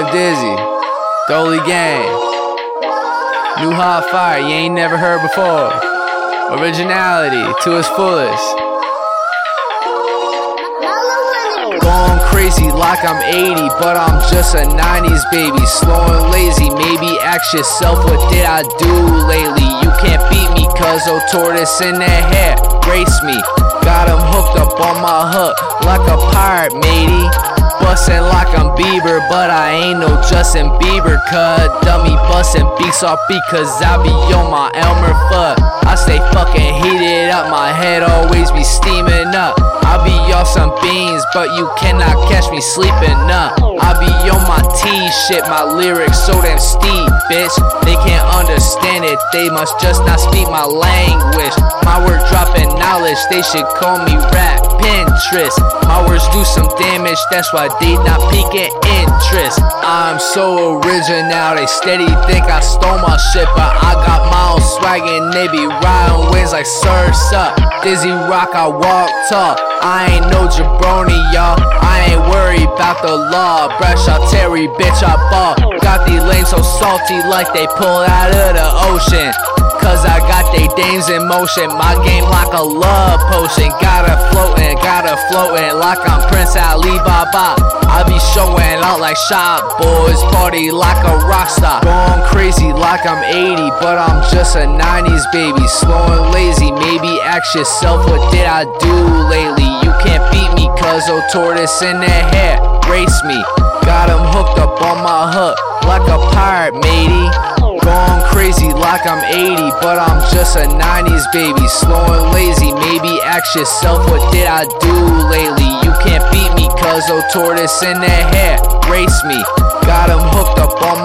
Swift Dizzy, Dolly Gang, New Hot Fire, you ain't never heard before. Originality to its fullest. Going crazy like I'm 80, but I'm just a 90s baby. Slow and lazy, maybe ask yourself what did I do lately? You can't beat me, cuz oh tortoise in their hare. Race me, got 'em hooked up on my hook like a pirate, matey. Bustin' like I'm Bieber, but I ain't no Justin Bieber. Cut dummy bustin' beats off because I be on my Elmer Fudd. I stay fucking heated up, my head always be steaming up. I be off some beans, but you cannot catch me sleeping up. I be on my T shit, my lyrics so damn steep, bitch. They can't understand it, they must just not speak my language. My they should call me rap Pinterest. My words do some damage, that's why they not peaking interest. I'm so original, they steady think I stole my shit, but I got my own swag and they be riding wings like surfs up. Dizzy rock, I walk tall. I ain't no jabroni, y'all. I ain't worried about the law. Brush out Terry, bitch, I ball. Got these lanes so salty like they pulled out of the ocean. Cause I got they dames in motion. My game like a love potion. Gotta floatin', gotta floatin' like I'm Prince Ali Baba. I be showing out like Shop Boyz. Party like a rock star. Going crazy like I'm 80, but I'm just a 90s baby. Slow and lazy. Maybe ask yourself what did I do lately? You can't beat me cause oh tortoise in their hare. Race me. Got 'em hooked up on my hook like a pirate, matey. Like I'm 80, but I'm just a 90s baby. Slow and lazy, maybe ask yourself what did I do lately? You can't beat me cause oh tortoise in their hare. Race me, got 'em hooked up on